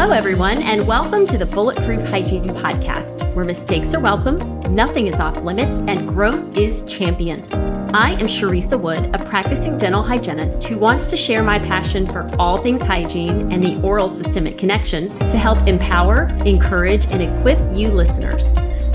Hello, everyone, and welcome to the Bulletproof Hygiene Podcast, where mistakes are welcome, nothing is off limits, and growth is championed. I am Charissa Wood, a practicing dental hygienist who wants to share my passion for all things hygiene and the oral systemic connection to help empower, encourage, and equip you listeners.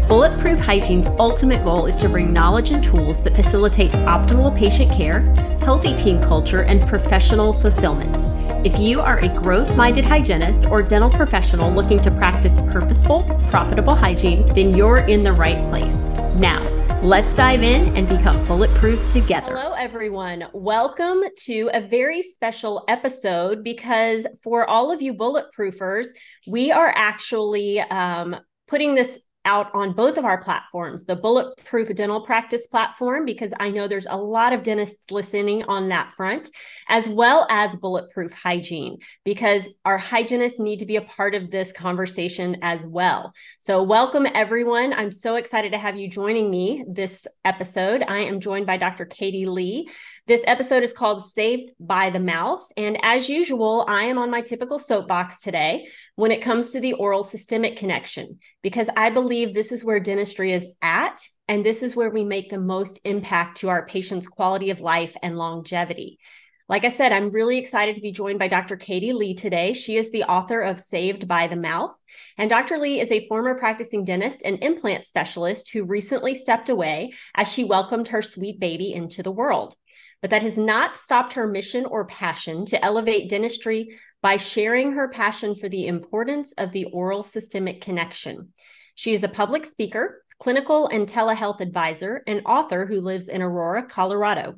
Bulletproof Hygiene's ultimate goal is to bring knowledge and tools that facilitate optimal patient care, healthy team culture, and professional fulfillment. If you are a growth minded hygienist or dental professional looking to practice purposeful, profitable hygiene, then you're in the right place. Now, let's dive in and become bulletproof together. Hello, everyone. Welcome to a very special episode because for all of you bulletproofers, we are actually um, putting this out on both of our platforms the Bulletproof Dental Practice platform, because I know there's a lot of dentists listening on that front, as well as Bulletproof Hygiene, because our hygienists need to be a part of this conversation as well. So, welcome everyone. I'm so excited to have you joining me this episode. I am joined by Dr. Katie Lee. This episode is called Saved by the Mouth. And as usual, I am on my typical soapbox today when it comes to the oral systemic connection, because I believe this is where dentistry is at. And this is where we make the most impact to our patients' quality of life and longevity. Like I said, I'm really excited to be joined by Dr. Katie Lee today. She is the author of Saved by the Mouth. And Dr. Lee is a former practicing dentist and implant specialist who recently stepped away as she welcomed her sweet baby into the world but that has not stopped her mission or passion to elevate dentistry by sharing her passion for the importance of the oral systemic connection. She is a public speaker, clinical and telehealth advisor, and author who lives in Aurora, Colorado.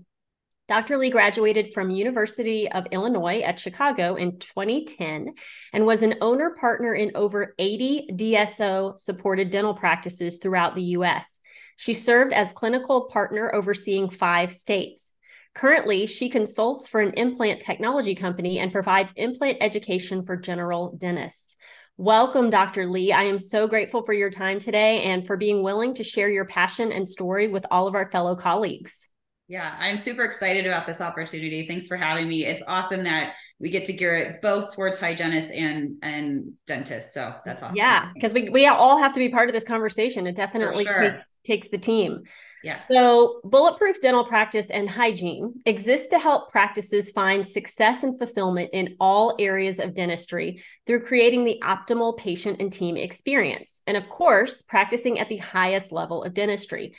Dr. Lee graduated from University of Illinois at Chicago in 2010 and was an owner partner in over 80 DSO supported dental practices throughout the US. She served as clinical partner overseeing 5 states. Currently, she consults for an implant technology company and provides implant education for general dentists. Welcome, Dr. Lee. I am so grateful for your time today and for being willing to share your passion and story with all of our fellow colleagues. Yeah, I'm super excited about this opportunity. Thanks for having me. It's awesome that we get to gear it both towards hygienists and and dentists. So that's awesome. Yeah, because we we all have to be part of this conversation. It definitely sure. takes, takes the team. Yes. So, bulletproof dental practice and hygiene exists to help practices find success and fulfillment in all areas of dentistry through creating the optimal patient and team experience. And of course, practicing at the highest level of dentistry.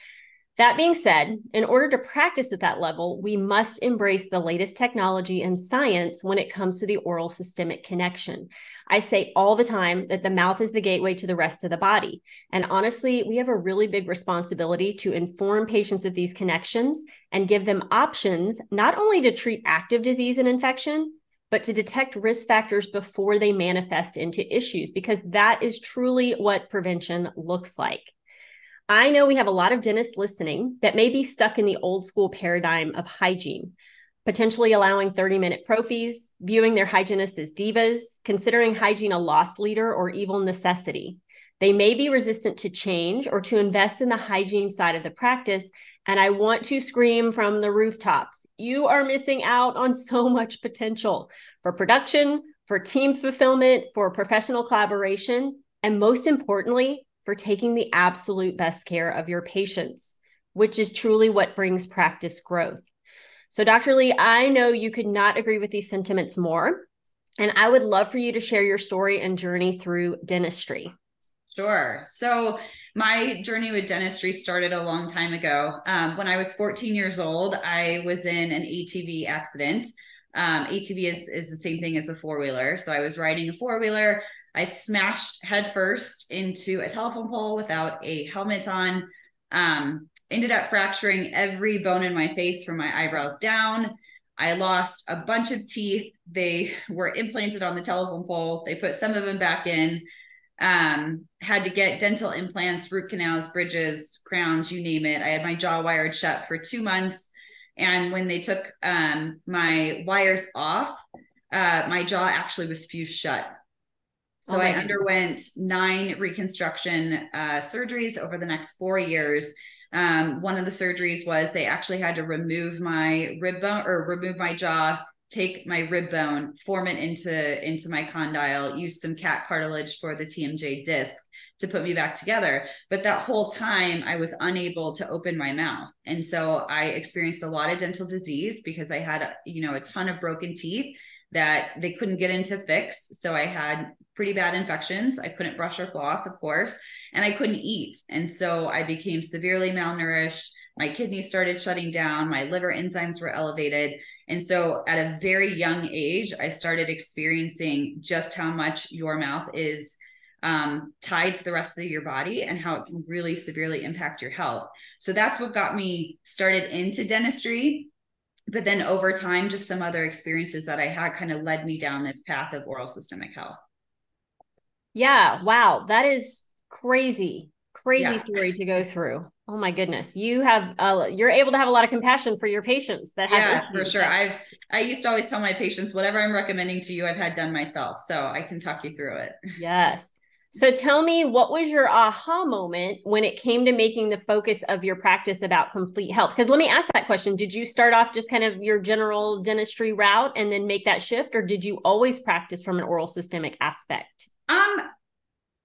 That being said, in order to practice at that level, we must embrace the latest technology and science when it comes to the oral systemic connection. I say all the time that the mouth is the gateway to the rest of the body. And honestly, we have a really big responsibility to inform patients of these connections and give them options not only to treat active disease and infection, but to detect risk factors before they manifest into issues, because that is truly what prevention looks like. I know we have a lot of dentists listening that may be stuck in the old school paradigm of hygiene, potentially allowing 30 minute prophies, viewing their hygienists as divas, considering hygiene a loss leader or evil necessity. They may be resistant to change or to invest in the hygiene side of the practice. And I want to scream from the rooftops you are missing out on so much potential for production, for team fulfillment, for professional collaboration, and most importantly, for taking the absolute best care of your patients, which is truly what brings practice growth. So, Dr. Lee, I know you could not agree with these sentiments more. And I would love for you to share your story and journey through dentistry. Sure. So, my journey with dentistry started a long time ago. Um, when I was 14 years old, I was in an ATV accident. Um, ATV is, is the same thing as a four wheeler. So, I was riding a four wheeler. I smashed headfirst into a telephone pole without a helmet on. Um, ended up fracturing every bone in my face from my eyebrows down. I lost a bunch of teeth. They were implanted on the telephone pole. They put some of them back in. Um, had to get dental implants, root canals, bridges, crowns, you name it. I had my jaw wired shut for two months. And when they took um, my wires off, uh, my jaw actually was fused shut. So oh I underwent nine reconstruction uh, surgeries over the next four years. Um, one of the surgeries was they actually had to remove my rib bone or remove my jaw take my rib bone, form it into into my condyle, use some cat cartilage for the TMJ disc to put me back together. But that whole time I was unable to open my mouth. And so I experienced a lot of dental disease because I had, you know, a ton of broken teeth that they couldn't get into fix. So I had pretty bad infections. I couldn't brush or floss, of course, and I couldn't eat. And so I became severely malnourished. My kidneys started shutting down. My liver enzymes were elevated. And so at a very young age, I started experiencing just how much your mouth is um, tied to the rest of your body and how it can really severely impact your health. So that's what got me started into dentistry. But then over time, just some other experiences that I had kind of led me down this path of oral systemic health. Yeah. Wow. That is crazy, crazy yeah. story to go through. Oh my goodness. You have, uh, you're able to have a lot of compassion for your patients that have. Yeah, for sure. I've, I used to always tell my patients, whatever I'm recommending to you, I've had done myself. So I can talk you through it. Yes. So tell me, what was your aha moment when it came to making the focus of your practice about complete health? Because let me ask that question. Did you start off just kind of your general dentistry route and then make that shift, or did you always practice from an oral systemic aspect? Um,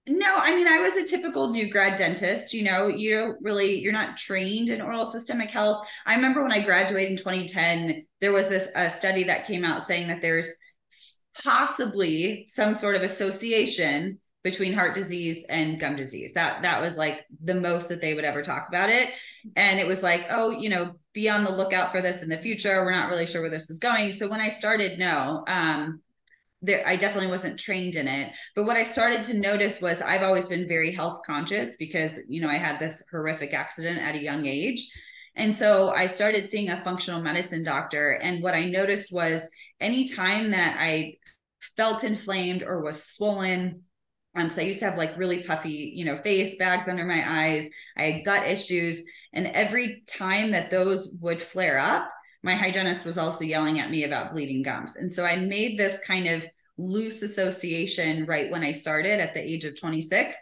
no, I mean, I was a typical new grad dentist. You know, you don't really, you're not trained in oral systemic health. I remember when I graduated in 2010, there was this a study that came out saying that there's possibly some sort of association between heart disease and gum disease. That that was like the most that they would ever talk about it. And it was like, oh, you know, be on the lookout for this in the future. We're not really sure where this is going. So when I started, no, um, there, I definitely wasn't trained in it. But what I started to notice was I've always been very health conscious because, you know, I had this horrific accident at a young age. And so I started seeing a functional medicine doctor. And what I noticed was anytime that I felt inflamed or was swollen um, so I used to have like really puffy, you know, face, bags under my eyes. I had gut issues. And every time that those would flare up, my hygienist was also yelling at me about bleeding gums. And so I made this kind of loose association right when I started at the age of 26.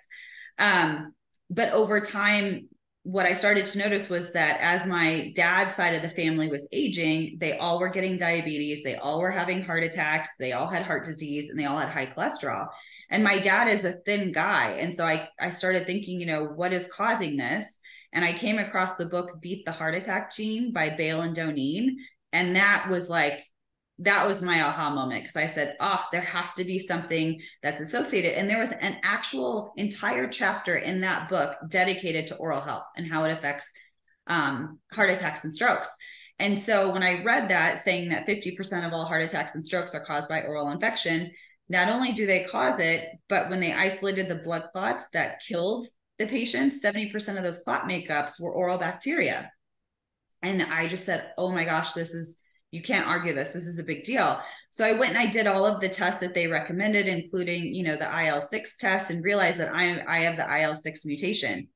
Um, but over time, what I started to notice was that as my dad's side of the family was aging, they all were getting diabetes, they all were having heart attacks, they all had heart disease, and they all had high cholesterol and my dad is a thin guy. And so i i started thinking you know what is causing this? And i came across the book beat the heart attack gene by bale and doneen. And that was like that was my aha moment because i said oh there has to be something that's associated. And there was an actual entire chapter in that book dedicated to oral health and how it affects um, heart attacks and strokes. And so when i read that saying that 50% of all heart attacks and strokes are caused by oral infection not only do they cause it, but when they isolated the blood clots that killed the patients, 70% of those clot makeups were oral bacteria. And I just said, oh my gosh, this is, you can't argue this. This is a big deal. So I went and I did all of the tests that they recommended, including, you know, the IL-6 test and realized that I, I have the IL-6 mutation.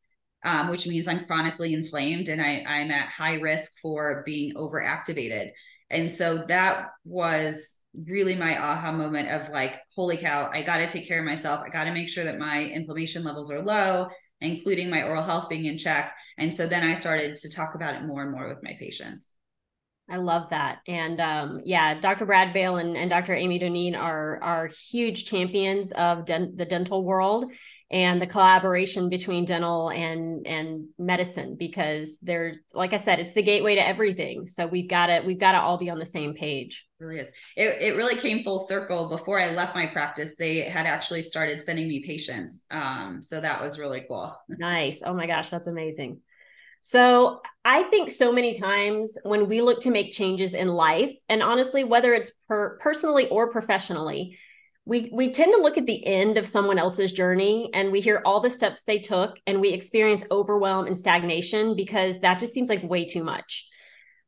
Um, which means I'm chronically inflamed and I, I'm at high risk for being overactivated. And so that was really my aha moment of like, holy cow, I got to take care of myself. I got to make sure that my inflammation levels are low, including my oral health being in check. And so then I started to talk about it more and more with my patients. I love that. And um, yeah, Dr. Brad Bale and, and Dr. Amy Doneen are are huge champions of den- the dental world and the collaboration between dental and and medicine because they're like I said, it's the gateway to everything. So we've got to we've got to all be on the same page. It really is. It it really came full circle. Before I left my practice, they had actually started sending me patients. Um, so that was really cool. Nice. Oh my gosh, that's amazing. So I think so many times when we look to make changes in life, and honestly, whether it's per- personally or professionally, we we tend to look at the end of someone else's journey and we hear all the steps they took and we experience overwhelm and stagnation because that just seems like way too much.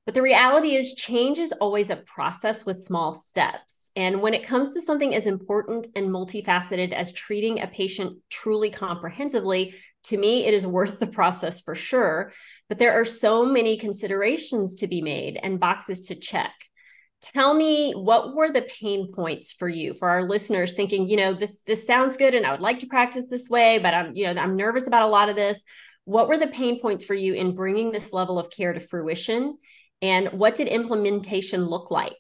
But the reality is change is always a process with small steps. And when it comes to something as important and multifaceted as treating a patient truly comprehensively to me it is worth the process for sure. But there are so many considerations to be made and boxes to check tell me what were the pain points for you for our listeners thinking you know this this sounds good and i would like to practice this way but i'm you know i'm nervous about a lot of this what were the pain points for you in bringing this level of care to fruition and what did implementation look like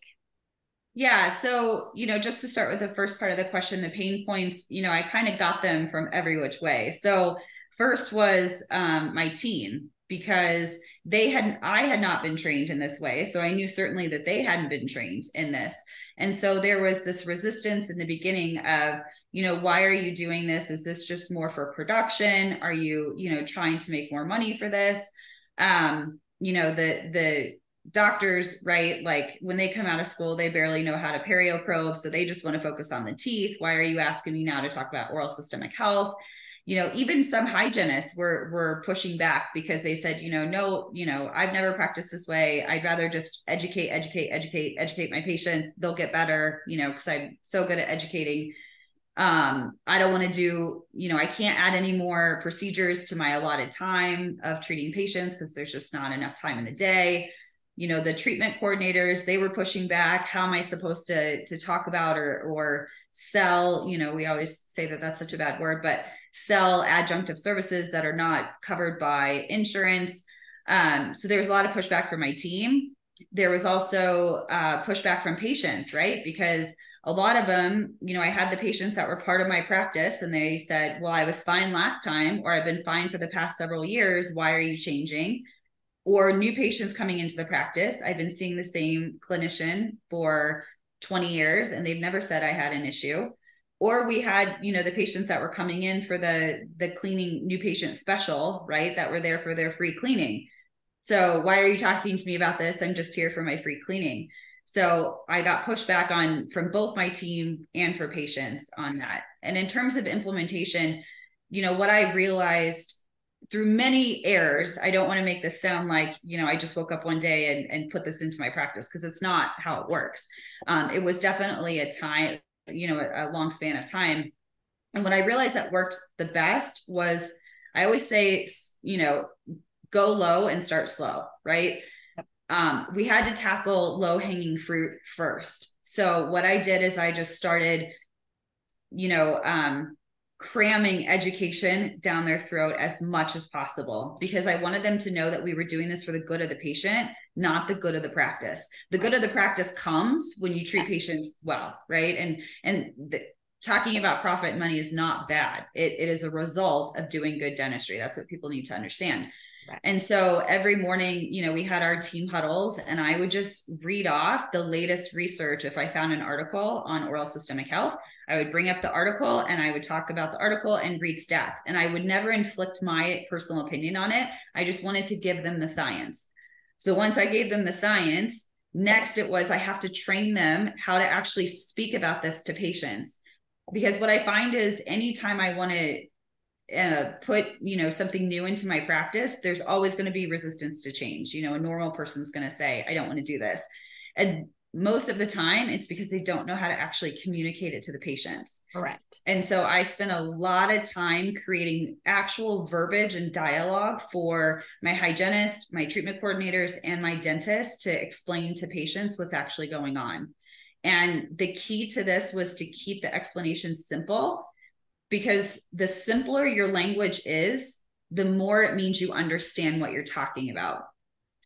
Yeah. So, you know, just to start with the first part of the question, the pain points, you know, I kind of got them from every which way. So, first was um, my team because they had I had not been trained in this way. So I knew certainly that they hadn't been trained in this. And so there was this resistance in the beginning of, you know, why are you doing this? Is this just more for production? Are you, you know, trying to make more money for this? Um, you know, the the doctors, right? Like when they come out of school, they barely know how to perio probe. So they just want to focus on the teeth. Why are you asking me now to talk about oral systemic health? You know, even some hygienists were were pushing back because they said, you know, no, you know, I've never practiced this way. I'd rather just educate, educate, educate, educate my patients. They'll get better, you know, because I'm so good at educating um i don't want to do you know i can't add any more procedures to my allotted time of treating patients because there's just not enough time in the day you know the treatment coordinators they were pushing back how am i supposed to to talk about or or sell you know we always say that that's such a bad word but sell adjunctive services that are not covered by insurance. Um, so there was a lot of pushback from my team. There was also uh, pushback from patients right? Because a lot of them you know i had the patients that were part of my practice and they said well i was fine last time or i've been fine for the past several years. Why are you changing? Or new patients coming into the practice. I've been seeing the same clinician for 20 years and they've never said I had an issue. Or we had, you know, the patients that were coming in for the the cleaning new patient special, right? That were there for their free cleaning. So why are you talking to me about this? I'm just here for my free cleaning. So I got pushback on from both my team and for patients on that. And in terms of implementation, you know, what I realized through many errors i don't want to make this sound like you know i just woke up one day and, and put this into my practice because it's not how it works um, it was definitely a time you know a, a long span of time. And what i realized that worked the best was i always say you know go low and start slow right? Um, we had to tackle low hanging fruit first. So what i did is i just started you know um, cramming education down their throat as much as possible because I wanted them to know that we were doing this for the good of the patient, not the good of the practice. The good of the practice comes when you treat patients well, right? And and the, talking about profit and money is not bad. It, it is a result of doing good dentistry. That's what people need to understand. And so every morning, you know, we had our team huddles and I would just read off the latest research. If I found an article on oral systemic health, I would bring up the article and I would talk about the article and read stats. And I would never inflict my personal opinion on it. I just wanted to give them the science. So once I gave them the science, next it was I have to train them how to actually speak about this to patients. Because what I find is anytime I want to uh, put you know something new into my practice there's always going to be resistance to change you know a normal person's going to say i don't want to do this and most of the time it's because they don't know how to actually communicate it to the patients. Correct. And so i spend a lot of time creating actual verbiage and dialogue for my hygienist my treatment coordinators and my dentist to explain to patients what's actually going on. And the key to this was to keep the explanation simple because the simpler your language is, the more it means you understand what you're talking about.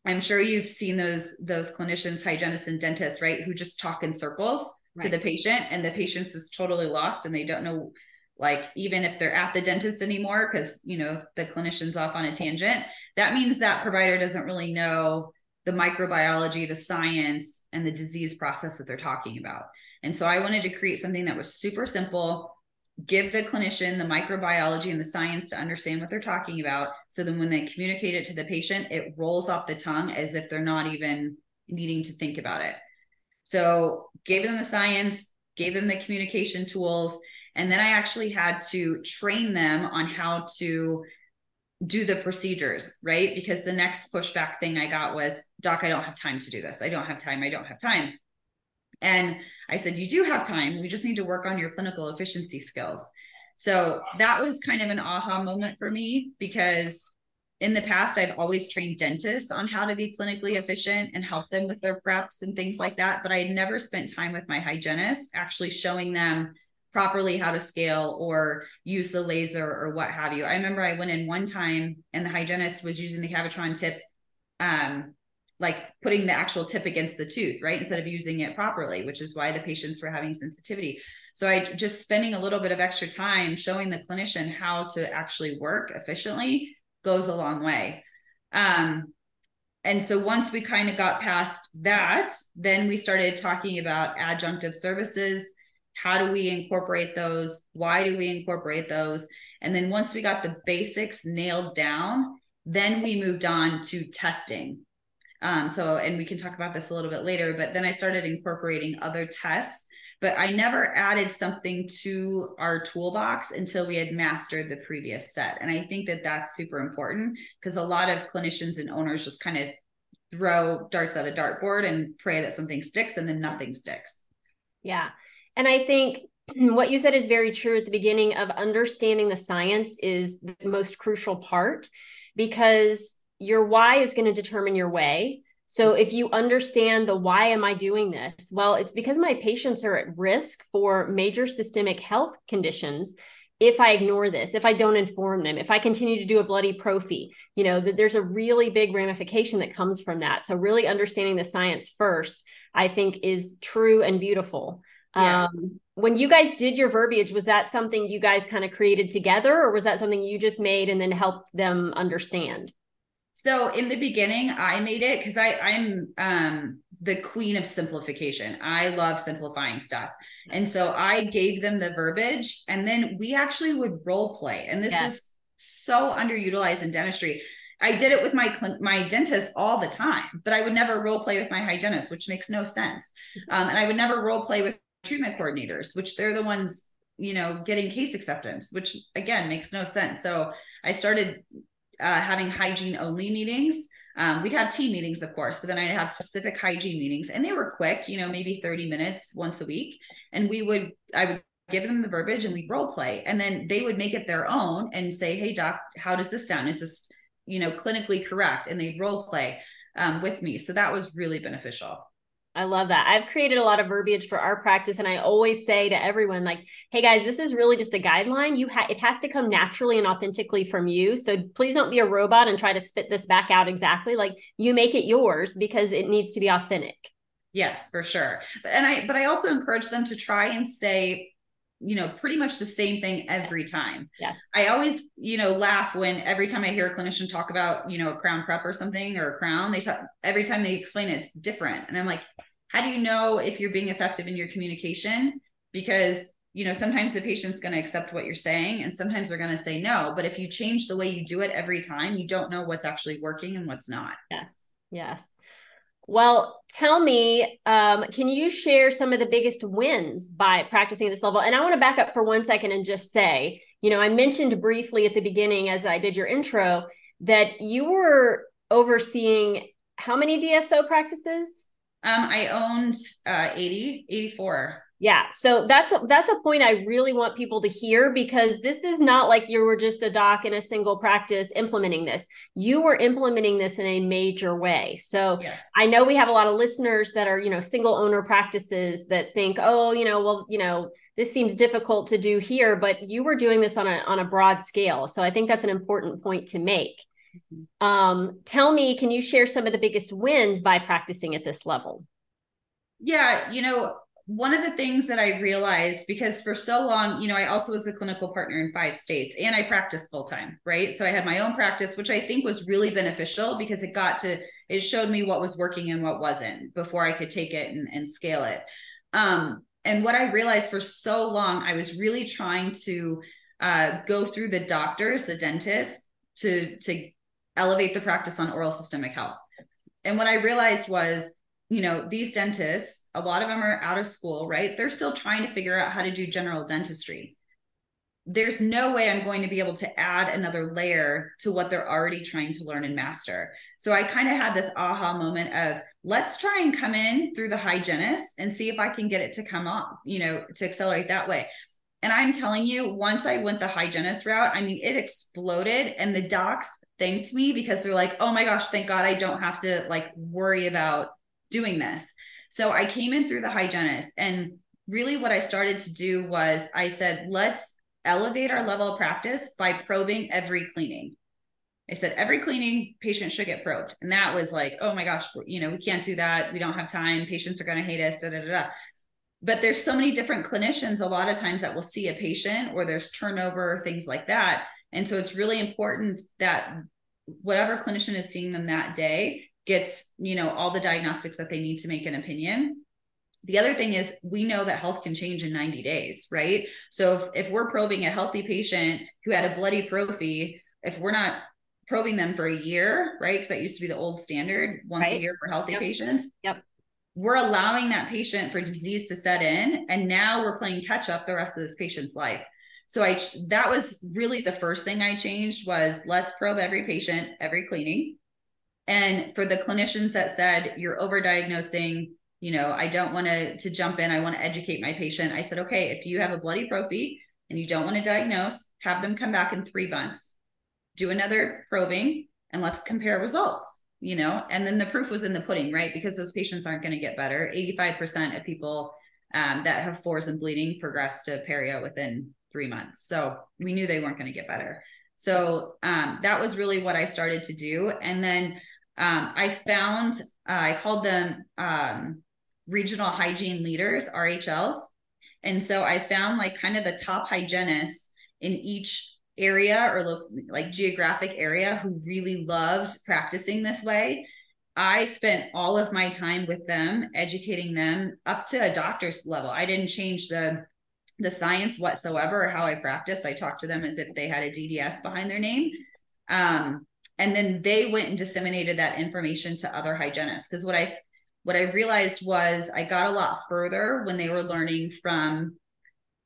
I'm sure you've seen those those clinicians, hygienists and dentists, right, who just talk in circles right. to the patient and the patient's is totally lost and they don't know like even if they're at the dentist anymore because you know the clinician's off on a tangent that means that provider doesn't really know the microbiology the science and the disease process that they're talking about and so i wanted to create something that was super simple give the clinician the microbiology and the science to understand what they're talking about so then when they communicate it to the patient it rolls off the tongue as if they're not even needing to think about it. So gave them the science gave them the communication tools and then i actually had to train them on how to do the procedures right? Because the next pushback thing i got was doc i don't have time to do this. I don't have time. I don't have time and I said, You do have time. We just need to work on your clinical efficiency skills. So that was kind of an aha moment for me because in the past, I've always trained dentists on how to be clinically efficient and help them with their preps and things like that. But I had never spent time with my hygienist actually showing them properly how to scale or use the laser or what have you. I remember I went in one time and the hygienist was using the Cavitron tip um, like putting the actual tip against the tooth, right? Instead of using it properly, which is why the patients were having sensitivity. So I just spending a little bit of extra time showing the clinician how to actually work efficiently goes a long way. Um, and so once we kind of got past that, then we started talking about adjunctive services. How do we incorporate those? Why do we incorporate those? And then once we got the basics nailed down, then we moved on to testing. Um, so, and we can talk about this a little bit later, but then I started incorporating other tests, but I never added something to our toolbox until we had mastered the previous set. And I think that that's super important because a lot of clinicians and owners just kind of throw darts at a dartboard and pray that something sticks and then nothing sticks. Yeah. And I think what you said is very true at the beginning of understanding the science is the most crucial part because your why is going to determine your way. So if you understand the why am I doing this? Well, it's because my patients are at risk for major systemic health conditions if I ignore this, if I don't inform them, if I continue to do a bloody prophy, you know, that there's a really big ramification that comes from that. So really understanding the science first, I think is true and beautiful. Yeah. Um, when you guys did your verbiage, was that something you guys kind of created together or was that something you just made and then helped them understand? So in the beginning, I made it because I I'm um the queen of simplification. I love simplifying stuff. And so I gave them the verbiage and then we actually would role play. And this yes. is so underutilized in dentistry. I did it with my my dentist all the time, but I would never role play with my hygienist, which makes no sense. Um, and I would never role play with treatment coordinators, which they're the ones you know getting case acceptance, which again makes no sense. So I started uh, having hygiene only meetings. Um, we'd have team meetings, of course, but then I'd have specific hygiene meetings, and they were quick, you know, maybe 30 minutes once a week. And we would, I would give them the verbiage and we'd role play. And then they would make it their own and say, Hey, doc, how does this sound? Is this, you know, clinically correct? And they'd role play um, with me. So that was really beneficial. I love that. I've created a lot of verbiage for our practice and I always say to everyone like, "Hey guys, this is really just a guideline. You ha- it has to come naturally and authentically from you. So please don't be a robot and try to spit this back out exactly. Like you make it yours because it needs to be authentic." Yes, for sure. And I but I also encourage them to try and say you know pretty much the same thing every time. Yes. I always you know laugh when every time i hear a clinician talk about you know a crown prep or something or a crown they talk every time they explain it it's different. And i'm like how do you know if you're being effective in your communication? Because you know sometimes the patient's going to accept what you're saying and sometimes they're going to say no. But if you change the way you do it every time you don't know what's actually working and what's not. Yes. Yes well, tell me, um, can you share some of the biggest wins by practicing at this level? And I want to back up for one second and just say, you know, I mentioned briefly at the beginning as I did your intro that you were overseeing how many DSO practices? Um, I owned uh, 80, 84. Yeah. So that's a, that's a point I really want people to hear because this is not like you were just a doc in a single practice implementing this. You were implementing this in a major way. So yes. I know we have a lot of listeners that are, you know, single owner practices that think, "Oh, you know, well, you know, this seems difficult to do here, but you were doing this on a on a broad scale." So I think that's an important point to make. Mm-hmm. Um, tell me, can you share some of the biggest wins by practicing at this level? Yeah, you know, one of the things that I realized because for so long, you know, I also was a clinical partner in five states and I practiced full time, right? So I had my own practice, which I think was really beneficial because it got to, it showed me what was working and what wasn't before I could take it and, and scale it. Um, and what I realized for so long, I was really trying to uh, go through the doctors, the dentists, to to elevate the practice on oral systemic health. And what I realized was you know, these dentists, a lot of them are out of school, right? They're still trying to figure out how to do general dentistry. There's no way I'm going to be able to add another layer to what they're already trying to learn and master. So I kind of had this aha moment of let's try and come in through the hygienist and see if I can get it to come up, you know, to accelerate that way. And I'm telling you, once I went the hygienist route, I mean, it exploded. And the docs thanked me because they're like, oh my gosh, thank God I don't have to like worry about doing this. So I came in through the hygienist and really what I started to do was I said, let's elevate our level of practice by probing every cleaning. I said every cleaning patient should get probed. And that was like, oh my gosh, you know, we can't do that. We don't have time. Patients are going to hate us. Da, da, da, da. But there's so many different clinicians a lot of times that will see a patient or there's turnover, things like that. And so it's really important that whatever clinician is seeing them that day gets, you know, all the diagnostics that they need to make an opinion. The other thing is we know that health can change in 90 days, right? So if, if we're probing a healthy patient who had a bloody prophy, if we're not probing them for a year, right? Because that used to be the old standard once right. a year for healthy yep. patients. Yep. We're allowing that patient for disease to set in. And now we're playing catch up the rest of this patient's life. So I that was really the first thing I changed was let's probe every patient, every cleaning. And for the clinicians that said you're overdiagnosing, you know, I don't want to to jump in, I want to educate my patient. I said, okay, if you have a bloody prophy and you don't want to diagnose, have them come back in three months. Do another probing and let's compare results you know? And then the proof was in the pudding right? Because those patients aren't going to get better. 85% of people um, that have fours and bleeding progress to perio within three months. So we knew they weren't going to get better. So um, that was really what i started to do. And then um, i found uh, i called them um, regional hygiene leaders rhls and so i found like kind of the top hygienists in each area or lo- like geographic area who really loved practicing this way. I spent all of my time with them educating them up to a doctor's level. I didn't change the the science whatsoever or how i practice i talked to them as if they had a dds behind their name. Um, and then they went and disseminated that information to other hygienists. Because what i what i realized was i got a lot further when they were learning from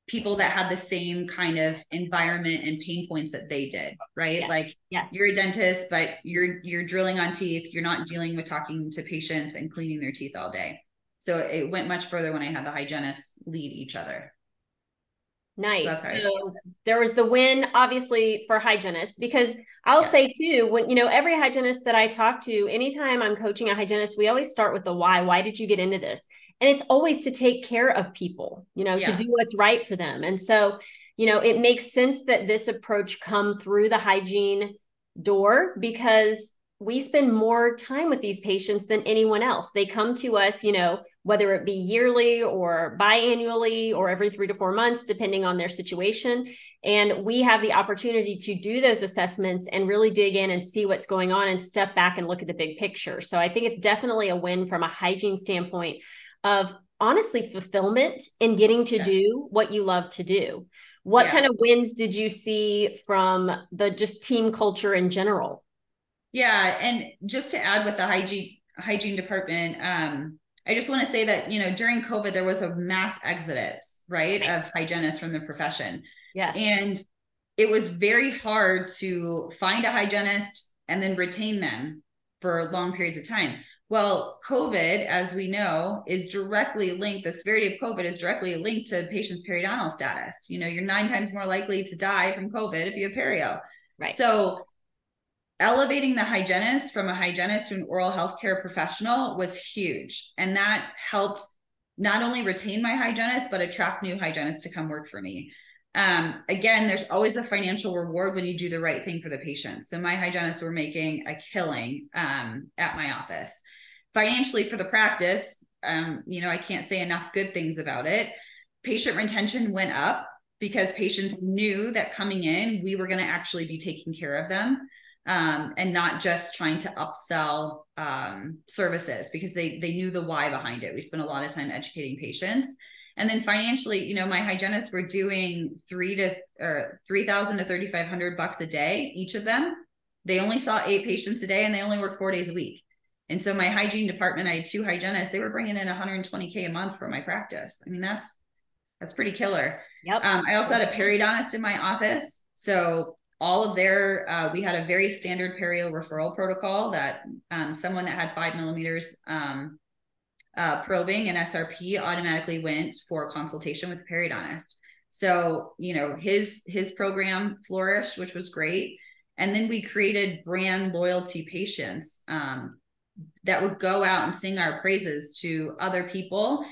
people that had the same kind of environment and pain points that they did right? Yes. like yes. you're a dentist but you're you're drilling on teeth. You're not dealing with talking to patients and cleaning their teeth all day. So it went much further when i had the hygienists lead each other Nice. So, so there was the win, obviously, for hygienists, because I'll yeah. say too, when you know, every hygienist that I talk to, anytime I'm coaching a hygienist, we always start with the why. Why did you get into this? and it's always to take care of people you know yeah. to do what's right for them and so you know it makes sense that this approach come through the hygiene door because we spend more time with these patients than anyone else they come to us you know whether it be yearly or biannually or every 3 to 4 months depending on their situation and we have the opportunity to do those assessments and really dig in and see what's going on and step back and look at the big picture so i think it's definitely a win from a hygiene standpoint of honestly fulfillment in getting to yeah. do what you love to do. What yeah. kind of wins did you see from the just team culture in general? Yeah, and just to add with the hygiene hygiene department, um, I just want to say that you know during COVID there was a mass exodus, right, right. of hygienists from the profession. Yes, and it was very hard to find a hygienist and then retain them for long periods of time. Well, COVID, as we know, is directly linked, the severity of COVID is directly linked to patients' periodontal status. You know, you're nine times more likely to die from COVID if you have perio. Right. So elevating the hygienist from a hygienist to an oral healthcare professional was huge. And that helped not only retain my hygienist, but attract new hygienists to come work for me. Um, again, there's always a financial reward when you do the right thing for the patient. So my hygienists were making a killing um, at my office. Financially for the practice, um, you know, I can't say enough good things about it. Patient retention went up because patients knew that coming in, we were going to actually be taking care of them. Um, and not just trying to upsell um, services because they they knew the why behind it. We spent a lot of time educating patients, and then financially, you know, my hygienists were doing three to or three thousand to thirty five hundred bucks a day, each of them. They only saw eight patients a day, and they only worked four days a week. And so my hygiene department, I had two hygienists. They were bringing in 120k a month for my practice. I mean, that's that's pretty killer. Yep. Um, I also had a periodontist in my office, so all of their uh, we had a very standard perio referral protocol that um, someone that had five millimeters um, uh, probing and SRP automatically went for consultation with the periodontist. So, you know, his his program flourished, which was great. And then we created brand loyalty patients um, that would go out and sing our praises to other people.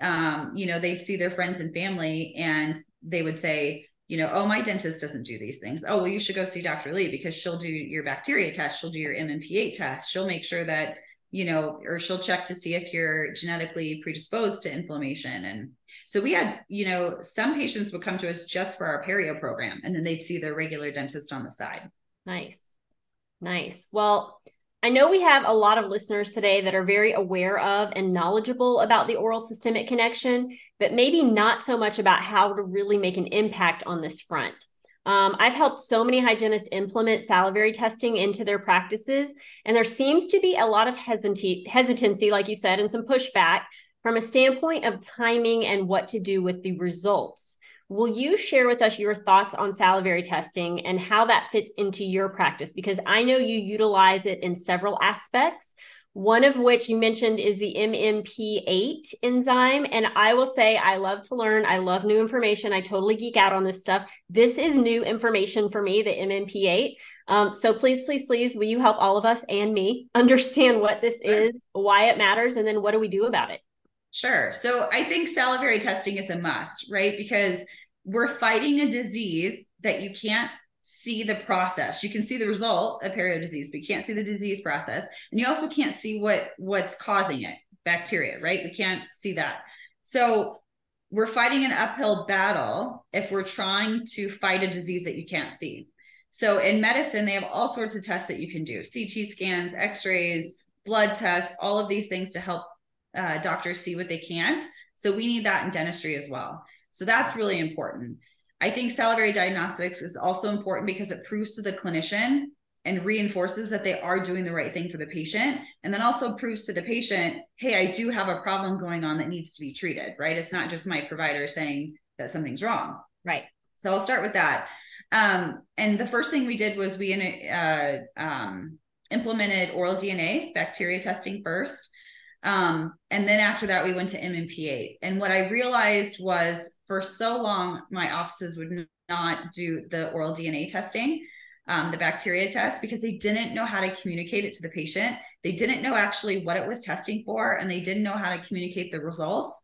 Um, you know, they'd see their friends and family and they would say, you know, oh, my dentist doesn't do these things. Oh, well, you should go see Dr. Lee because she'll do your bacteria test, she'll do your MMP8 test, she'll make sure that, you know, or she'll check to see if you're genetically predisposed to inflammation. And so we had, you know, some patients would come to us just for our perio program and then they'd see their regular dentist on the side. Nice. Nice. Well, I know we have a lot of listeners today that are very aware of and knowledgeable about the oral systemic connection, but maybe not so much about how to really make an impact on this front. Um, I've helped so many hygienists implement salivary testing into their practices, and there seems to be a lot of hesitancy, hesitancy, like you said, and some pushback from a standpoint of timing and what to do with the results. Will you share with us your thoughts on salivary testing and how that fits into your practice? Because I know you utilize it in several aspects. One of which you mentioned is the MMP8 enzyme. And I will say, I love to learn. I love new information. I totally geek out on this stuff. This is new information for me, the MMP8. Um, so please, please, please, will you help all of us and me understand what this is, why it matters, and then what do we do about it? Sure. So I think salivary testing is a must, right? Because we're fighting a disease that you can't see the process. You can see the result of perio disease, but you can't see the disease process. And you also can't see what what's causing it, bacteria, right? We can't see that. So we're fighting an uphill battle if we're trying to fight a disease that you can't see. So in medicine, they have all sorts of tests that you can do CT scans, x rays, blood tests, all of these things to help uh, doctors see what they can't. So we need that in dentistry as well. So that's really important. I think salivary diagnostics is also important because it proves to the clinician and reinforces that they are doing the right thing for the patient. And then also proves to the patient, hey, I do have a problem going on that needs to be treated, right? It's not just my provider saying that something's wrong. Right. So I'll start with that. Um, and the first thing we did was we uh, um, implemented oral DNA bacteria testing first. Um, and then after that, we went to MMP8. And what I realized was for so long, my offices would not do the oral DNA testing, um, the bacteria test, because they didn't know how to communicate it to the patient. They didn't know actually what it was testing for, and they didn't know how to communicate the results.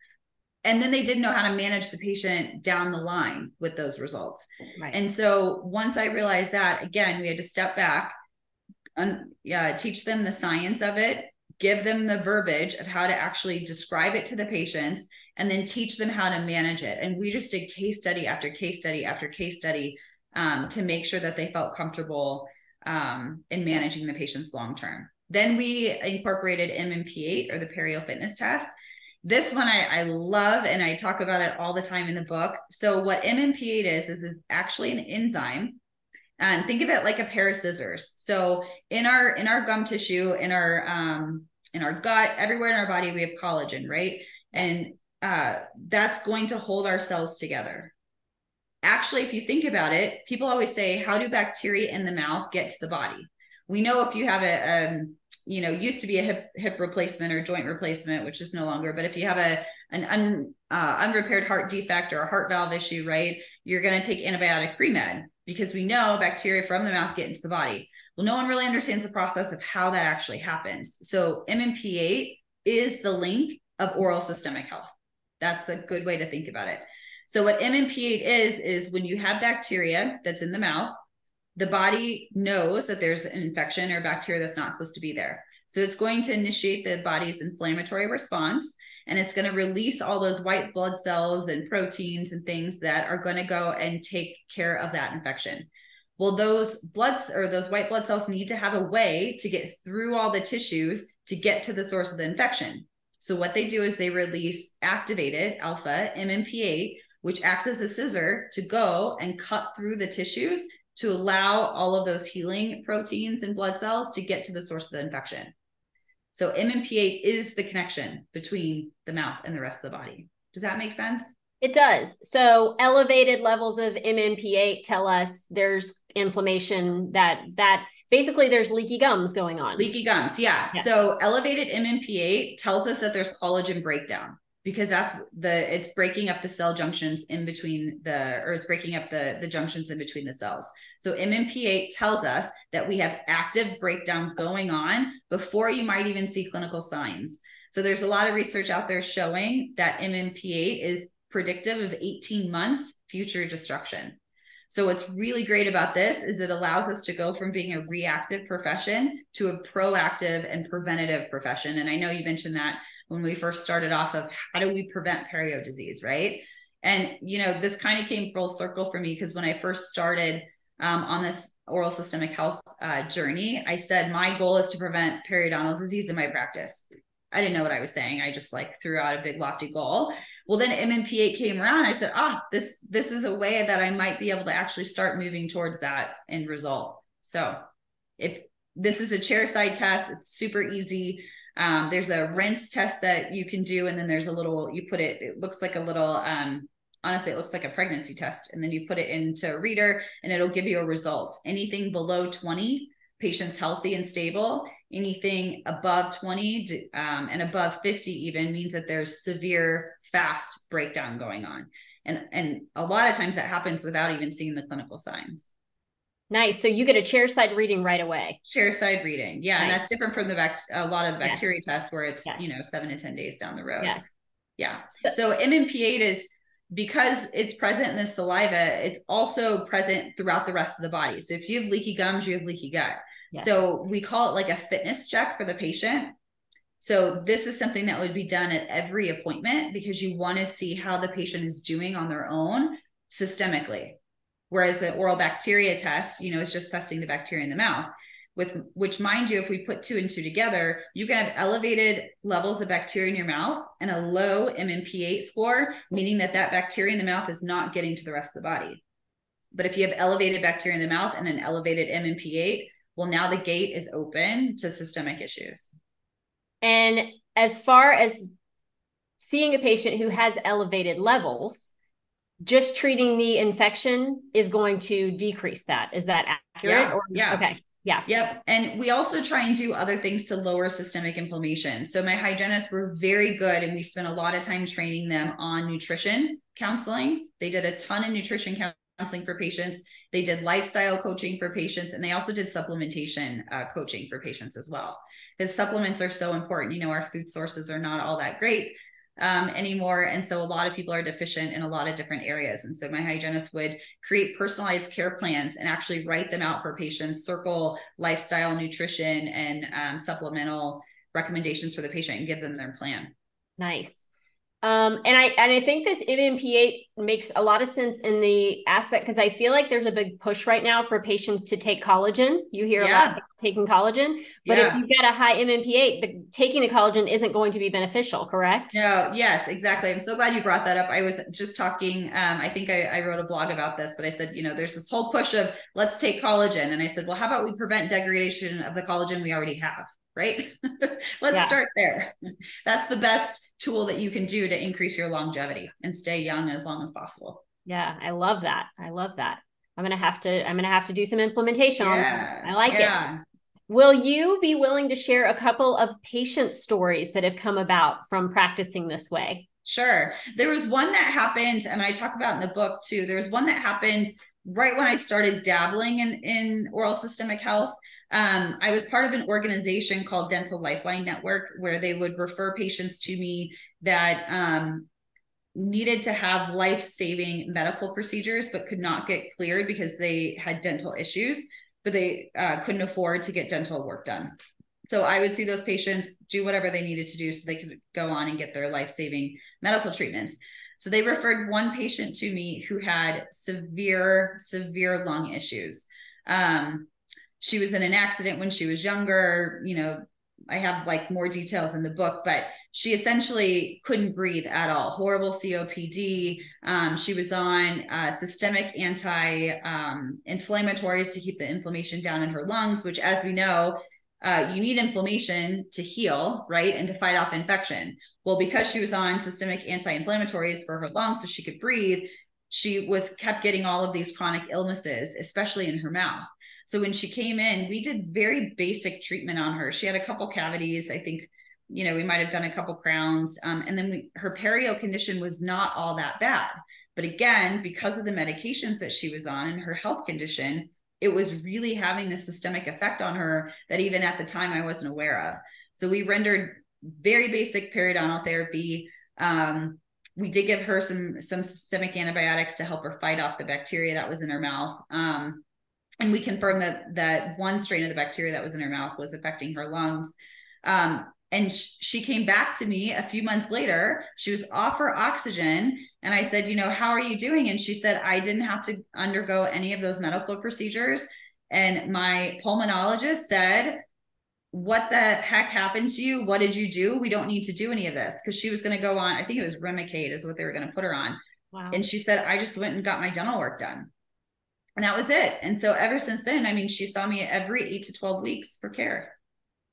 And then they didn't know how to manage the patient down the line with those results. Right. And so once I realized that, again, we had to step back and yeah, teach them the science of it give them the verbiage of how to actually describe it to the patients and then teach them how to manage it. And we just did case study after case study after case study um, to make sure that they felt comfortable um, in managing the patients long term. Then we incorporated mmp8 or the perio fitness test. This one I, I love and i talk about it all the time in the book. So what mmp8 is is actually an enzyme. And think of it like a pair of scissors. So in our in our gum tissue in our um in our gut everywhere in our body we have collagen right? And uh that's going to hold our cells together actually if you think about it people always say how do bacteria in the mouth get to the body we know if you have a um you know used to be a hip hip replacement or joint replacement which is no longer but if you have a an un, uh, unrepaired heart defect or a heart valve issue right you're going to take antibiotic pre-med because we know bacteria from the mouth get into the body. Well, no one really understands the process of how that actually happens. So MMP8 is the link of oral systemic health. That's a good way to think about it. So what MMP8 is is when you have bacteria that's in the mouth, the body knows that there's an infection or bacteria that's not supposed to be there. So it's going to initiate the body's inflammatory response and it's going to release all those white blood cells and proteins and things that are going to go and take care of that infection. Well, those bloods or those white blood cells need to have a way to get through all the tissues to get to the source of the infection. So, what they do is they release activated alpha MMP8, which acts as a scissor to go and cut through the tissues to allow all of those healing proteins and blood cells to get to the source of the infection. So MMP8 is the connection between the mouth and the rest of the body. Does that make sense? It does. So elevated levels of MMP8 tell us there's inflammation that that basically there's leaky gums going on. Leaky gums, yeah. yeah. So elevated MMP8 tells us that there's collagen breakdown because that's the it's breaking up the cell junctions in between the or it's breaking up the the junctions in between the cells so mmp8 tells us that we have active breakdown going on before you might even see clinical signs so there's a lot of research out there showing that mmp8 is predictive of 18 months future destruction So what's really great about this is it allows us to go from being a reactive profession to a proactive and preventative profession. And I know you mentioned that when we first started off of how do we prevent perio disease, right? And you know, this kind of came full circle for me because when I first started um, on this oral systemic health uh, journey, I said my goal is to prevent periodontal disease in my practice. I didn't know what I was saying. I just like threw out a big lofty goal. Well, then MMP8 came around. I said, ah, this this is a way that I might be able to actually start moving towards that end result. So, if this is a chair side test, it's super easy. Um, there's a rinse test that you can do, and then there's a little. You put it. It looks like a little. Um, honestly, it looks like a pregnancy test, and then you put it into a reader, and it'll give you a result. Anything below 20, patients healthy and stable anything above 20 um, and above 50 even means that there's severe fast breakdown going on. And and a lot of times that happens without even seeing the clinical signs. Nice. So you get a chair side reading right away. Chair side reading. Yeah nice. and that's different from the bact- a lot of the bacteria yes. tests where it's yes. you know seven to ten days down the road. Yes. Yeah. So, so mmp8 is because it's present in the saliva it's also present throughout the rest of the body. So if you have leaky gums you have leaky gut. So we call it like a fitness check for the patient. So this is something that would be done at every appointment because you want to see how the patient is doing on their own systemically. Whereas the oral bacteria test, you know, is just testing the bacteria in the mouth. With which, mind you, if we put two and two together, you can have elevated levels of bacteria in your mouth and a low MMP8 score, meaning that that bacteria in the mouth is not getting to the rest of the body. But if you have elevated bacteria in the mouth and an elevated MMP8, well, now the gate is open to systemic issues. And as far as seeing a patient who has elevated levels, just treating the infection is going to decrease that. Is that accurate? Yeah. Or, yeah. Okay. Yeah. Yep. And we also try and do other things to lower systemic inflammation. So my hygienists were very good and we spent a lot of time training them on nutrition counseling. They did a ton of nutrition counseling for patients they did lifestyle coaching for patients and they also did supplementation uh, coaching for patients as well. Because supplements are so important. You know, our food sources are not all that great um, anymore. And so a lot of people are deficient in a lot of different areas. And so my hygienist would create personalized care plans and actually write them out for patients, circle lifestyle, nutrition, and um, supplemental recommendations for the patient and give them their plan. Nice. Um, and I and I think this MMP8 makes a lot of sense in the aspect because I feel like there's a big push right now for patients to take collagen. You hear yeah. a lot taking collagen, but yeah. if you get a high MMP8, the, taking the collagen isn't going to be beneficial, correct? No, yes, exactly. I'm so glad you brought that up. I was just talking. Um, I think I, I wrote a blog about this, but I said, you know, there's this whole push of let's take collagen, and I said, well, how about we prevent degradation of the collagen we already have? Right? Let's yeah. start there. That's the best tool that you can do to increase your longevity and stay young as long as possible. Yeah, I love that. I love that. I'm gonna have to. I'm gonna have to do some implementation yeah. on this. I like yeah. it. Will you be willing to share a couple of patient stories that have come about from practicing this way? Sure. There was one that happened, and I talk about in the book too. There was one that happened right when I started dabbling in, in oral systemic health. Um, I was part of an organization called Dental Lifeline Network, where they would refer patients to me that um, needed to have life saving medical procedures, but could not get cleared because they had dental issues, but they uh, couldn't afford to get dental work done. So I would see those patients do whatever they needed to do so they could go on and get their life saving medical treatments. So they referred one patient to me who had severe, severe lung issues. Um, she was in an accident when she was younger you know i have like more details in the book but she essentially couldn't breathe at all. Horrible copd um, she was on uh, systemic anti um, inflammatories to keep the inflammation down in her lungs which as we know uh, you need inflammation to heal right and to fight off infection. Well because she was on systemic anti-inflammatories for her lungs so she could breathe she was kept getting all of these chronic illnesses especially in her mouth so when she came in, we did very basic treatment on her. She had a couple cavities. I think, you know, we might have done a couple crowns. Um, and then we, her perio condition was not all that bad. But again, because of the medications that she was on and her health condition, it was really having the systemic effect on her that even at the time I wasn't aware of. So we rendered very basic periodontal therapy. Um, we did give her some some systemic antibiotics to help her fight off the bacteria that was in her mouth. Um, and we confirmed that that one strain of the bacteria that was in her mouth was affecting her lungs. Um, and sh- she came back to me a few months later. She was off her oxygen, and I said, "You know, how are you doing?" And she said, "I didn't have to undergo any of those medical procedures." And my pulmonologist said what the heck happened to you? What did you do? We don't need to do any of this because she was going to go on. I think it was Remicade is what they were going to put her on. Wow. And she said, I just went and got my dental work done. And that was it. And so ever since then, I mean, she saw me every eight to 12 weeks for care.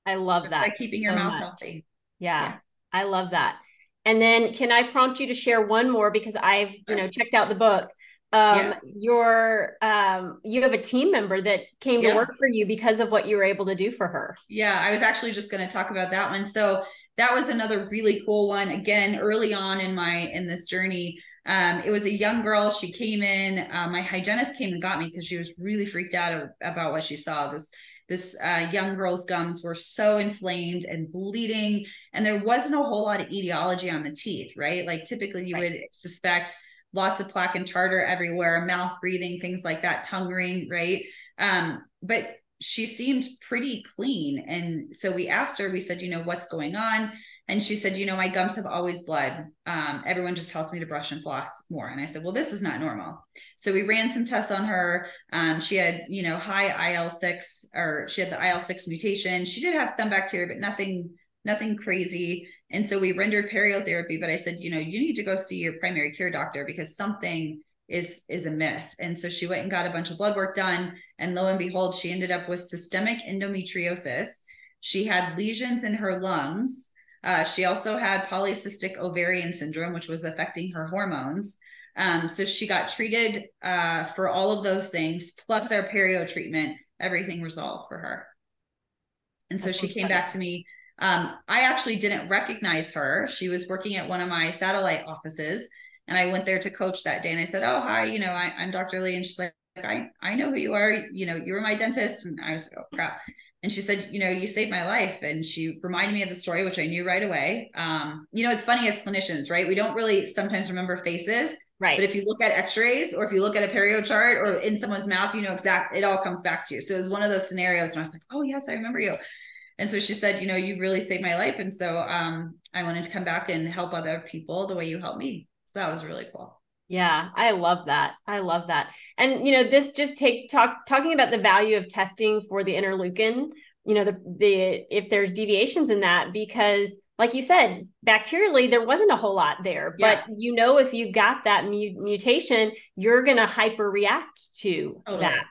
I love just that. By keeping so your mouth much. healthy. Yeah, yeah, I love that. And then can I prompt you to share one more because I've, you know, checked out the book um yeah. your um you have a team member that came yeah. to work for you because of what you were able to do for her yeah i was actually just going to talk about that one so that was another really cool one again early on in my in this journey um, it was a young girl she came in uh, my hygienist came and got me because she was really freaked out of, about what she saw this this uh, young girl's gums were so inflamed and bleeding and there wasn't a whole lot of etiology on the teeth right like typically you right. would suspect lots of plaque and tartar everywhere, mouth breathing, things like that, tongue ring, right? Um, but she seemed pretty clean. And so we asked her, we said, you know, what's going on? And she said, you know, my gums have always bled. Um, everyone just tells me to brush and floss more. And I said, well, this is not normal. So we ran some tests on her. Um, she had, you know, high IL six, or she had the IL six mutation. She did have some bacteria, but nothing, nothing crazy. And so we rendered periotherapy, but I said, you know, you need to go see your primary care doctor because something is is amiss. And so she went and got a bunch of blood work done. And lo and behold, she ended up with systemic endometriosis. She had lesions in her lungs. Uh, she also had polycystic ovarian syndrome, which was affecting her hormones. Um, so she got treated uh, for all of those things, plus our perio treatment, everything resolved for her. And so she came back to me um, I actually didn't recognize her. She was working at one of my satellite offices, and I went there to coach that day. And I said, "Oh, hi, you know, I, am Dr. Lee," and she's like, "I I know who you are. You know, you were my dentist." And I was like, "Oh crap." And she said, "You know, you saved my life." And she reminded me of the story, which I knew right away. Um, you know, it's funny as clinicians, right? We don't really sometimes remember faces, Right. But if you look at x-rays or if you look at a perio chart or in someone's mouth, you know exact it all comes back to you. So it was one of those scenarios and I was like, oh yes, I remember you. And so she said, you know, you really saved my life. And so um, I wanted to come back and help other people the way you helped me. So that was really cool. Yeah, I love that. I love that. And you know, this just take talk talking about the value of testing for the interleukin, you know, the the if there's deviations in that because like you said, bacterially there wasn't a whole lot there, yeah. but you know if you got that mu- mutation, you're going to hyperreact to totally. that.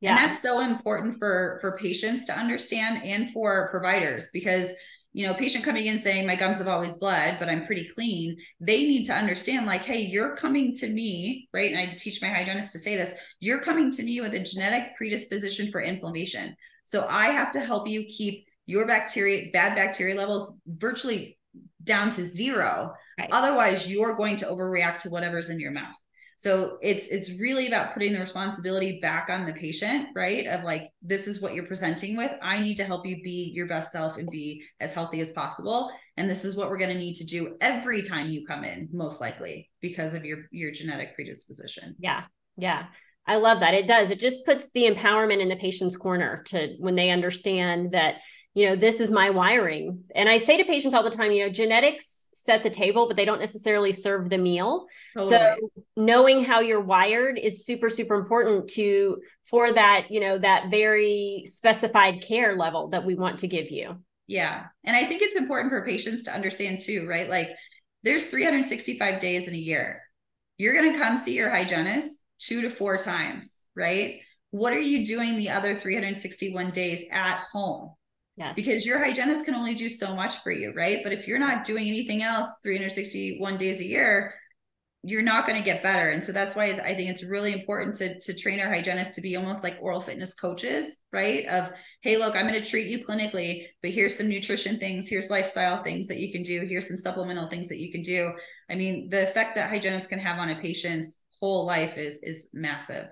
Yeah. And that's so important for for patients to understand and for providers because you know, patient coming in saying my gums have always bled, but I'm pretty clean. They need to understand, like, hey, you're coming to me, right? And I teach my hygienist to say this: you're coming to me with a genetic predisposition for inflammation. So I have to help you keep your bacteria, bad bacteria levels virtually down to zero. Right. Otherwise, you're going to overreact to whatever's in your mouth. So it's it's really about putting the responsibility back on the patient, right? Of like this is what you're presenting with. I need to help you be your best self and be as healthy as possible. And this is what we're going to need to do every time you come in, most likely because of your your genetic predisposition. Yeah. Yeah. I love that. It does. It just puts the empowerment in the patient's corner to when they understand that you know this is my wiring. And i say to patients all the time you know genetics set the table but they don't necessarily serve the meal. Totally. so knowing how you're wired is super super important to for that you know that very specified care level that we want to give you. Yeah. And i think it's important for patients to understand too right? Like there's 365 days in a year. You're going to come see your hygienist two to four times right? What are you doing the other 361 days at home Yes. Because your hygienist can only do so much for you, right? But if you're not doing anything else 361 days a year, you're not going to get better. And so that's why I think it's really important to, to train our hygienists to be almost like oral fitness coaches, right? Of, hey, look, I'm going to treat you clinically, but here's some nutrition things, here's lifestyle things that you can do, here's some supplemental things that you can do. I mean, the effect that hygienists can have on a patient's whole life is is massive.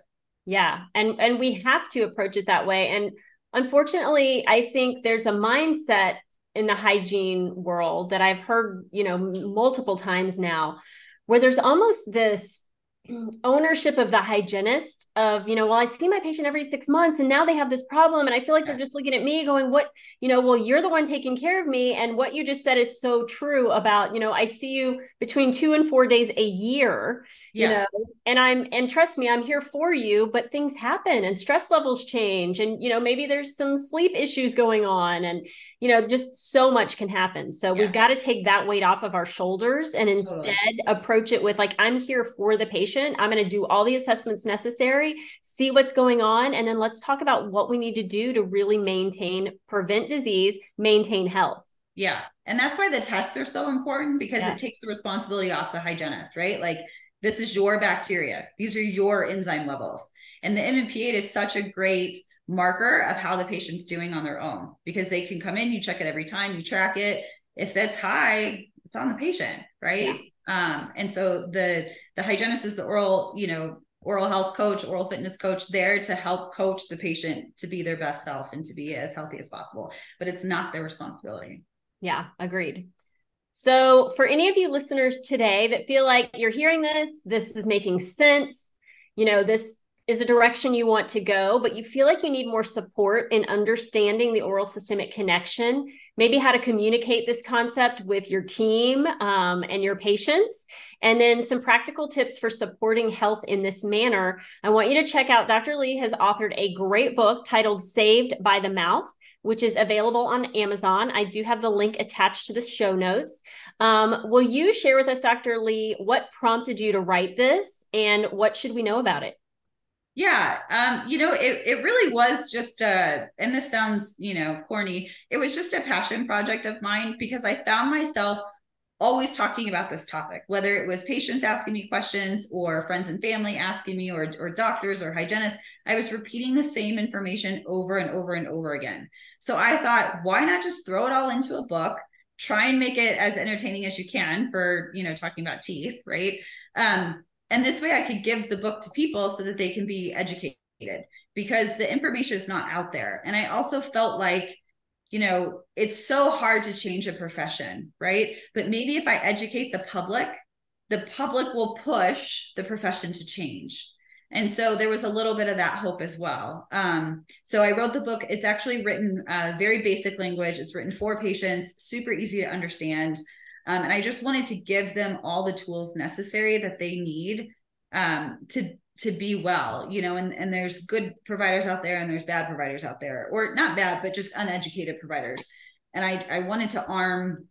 Yeah. And and we have to approach it that way. And unfortunately, I think there's a mindset in the hygiene world that I've heard, you know, multiple times now where there's almost this ownership of the hygienist of you know well i see my patient every six months and now they have this problem and i feel like they're just looking at me going what you know well you're the one taking care of me and what you just said is so true about you know i see you between two and four days a year yeah. you know and i'm and trust me i'm here for you but things happen and stress levels change and you know maybe there's some sleep issues going on and you know just so much can happen so yeah. we've got to take that weight off of our shoulders and instead totally. approach it with like i'm here for the patient i'm going to do all the assessments necessary see what's going on and then let's talk about what we need to do to really maintain prevent disease maintain health yeah. And that's why the tests are so important because yes. it takes the responsibility off the hygienist, right? Like this is your bacteria. These are your enzyme levels. And the MMP8 is such a great marker of how the patient's doing on their own because they can come in, you check it every time, you track it. If that's high, it's on the patient, right? Yeah. Um, and so the the hygienist is the oral, you know, oral health coach, oral fitness coach there to help coach the patient to be their best self and to be as healthy as possible. But it's not their responsibility. Yeah, agreed. So, for any of you listeners today that feel like you're hearing this, this is making sense, you know, this is a direction you want to go, but you feel like you need more support in understanding the oral systemic connection, maybe how to communicate this concept with your team um, and your patients, and then some practical tips for supporting health in this manner. I want you to check out Dr. Lee has authored a great book titled Saved by the Mouth which is available on Amazon. I do have the link attached to the show notes. Um, will you share with us, Dr. Lee, what prompted you to write this and what should we know about it? Yeah, um, you know, it, it really was just a, and this sounds, you know, corny. It was just a passion project of mine because I found myself always talking about this topic, whether it was patients asking me questions or friends and family asking me or, or doctors or hygienists. I was repeating the same information over and over and over again. So I thought, why not just throw it all into a book? Try and make it as entertaining as you can for, you know, talking about teeth, right? Um, and this way I could give the book to people so that they can be educated because the information is not out there. And I also felt like you know, it's so hard to change a profession, right? But maybe if I educate the public, the public will push the profession to change. And so there was a little bit of that hope as well. Um, so I wrote the book. It's actually written uh, very basic language. It's written for patients, super easy to understand. Um, and I just wanted to give them all the tools necessary that they need um, to to be well you know and and there's good providers out there and there's bad providers out there or not bad but just uneducated providers. And i i wanted to arm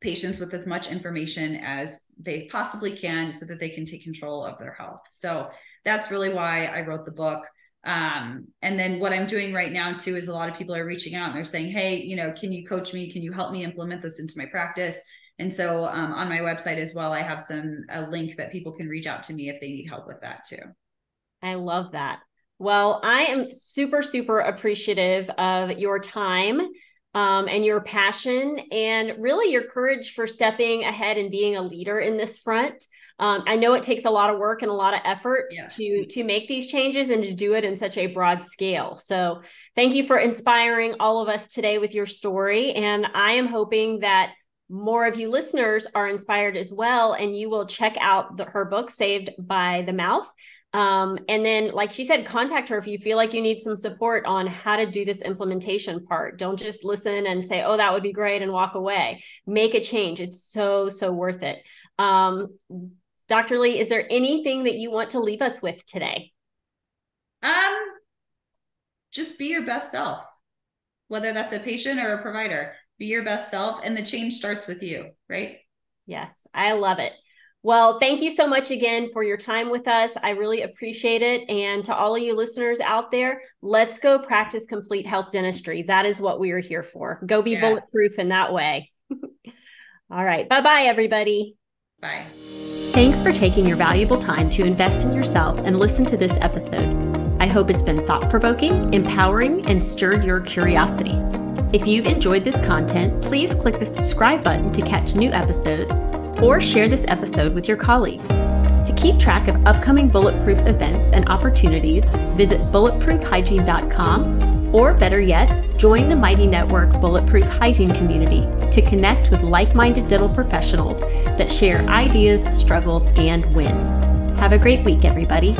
patients with as much information as they possibly can so that they can take control of their health. So that's really why i wrote the book. Um, and then what i'm doing right now too is a lot of people are reaching out and they're saying hey you know can you coach me? Can you help me implement this into my practice and so um, on my website as well, I have some a link that people can reach out to me if they need help with that too. I love that. Well, I am super, super appreciative of your time um, and your passion and really your courage for stepping ahead and being a leader in this front. Um, I know it takes a lot of work and a lot of effort yeah. to to make these changes and to do it in such a broad scale. So, thank you for inspiring all of us today with your story. And I am hoping that more of you listeners are inspired as well and you will check out the, her book saved by the mouth. Um, and then like she said contact her if you feel like you need some support on how to do this implementation part. Don't just listen and say oh that would be great and walk away. Make a change. It's so so worth it. Um, dr lee is there anything that you want to leave us with today? Um just be your best self whether that's a patient or a provider be your best self and the change starts with you right? Yes i love it. Well thank you so much again for your time with us. I really appreciate it. And to all of you listeners out there let's go practice complete health dentistry. That is what we are here for. Go be yes. bulletproof in that way. All right. Bye bye everybody. Bye. Thanks for taking your valuable time to invest in yourself and listen to this episode. I hope it's been thought-provoking empowering and stirred your curiosity if you've enjoyed this content, please click the subscribe button to catch new episodes or share this episode with your colleagues. To keep track of upcoming Bulletproof events and opportunities, visit bulletproofhygiene.com or better yet, join the Mighty Network Bulletproof Hygiene community to connect with like minded dental professionals that share ideas, struggles, and wins. Have a great week, everybody.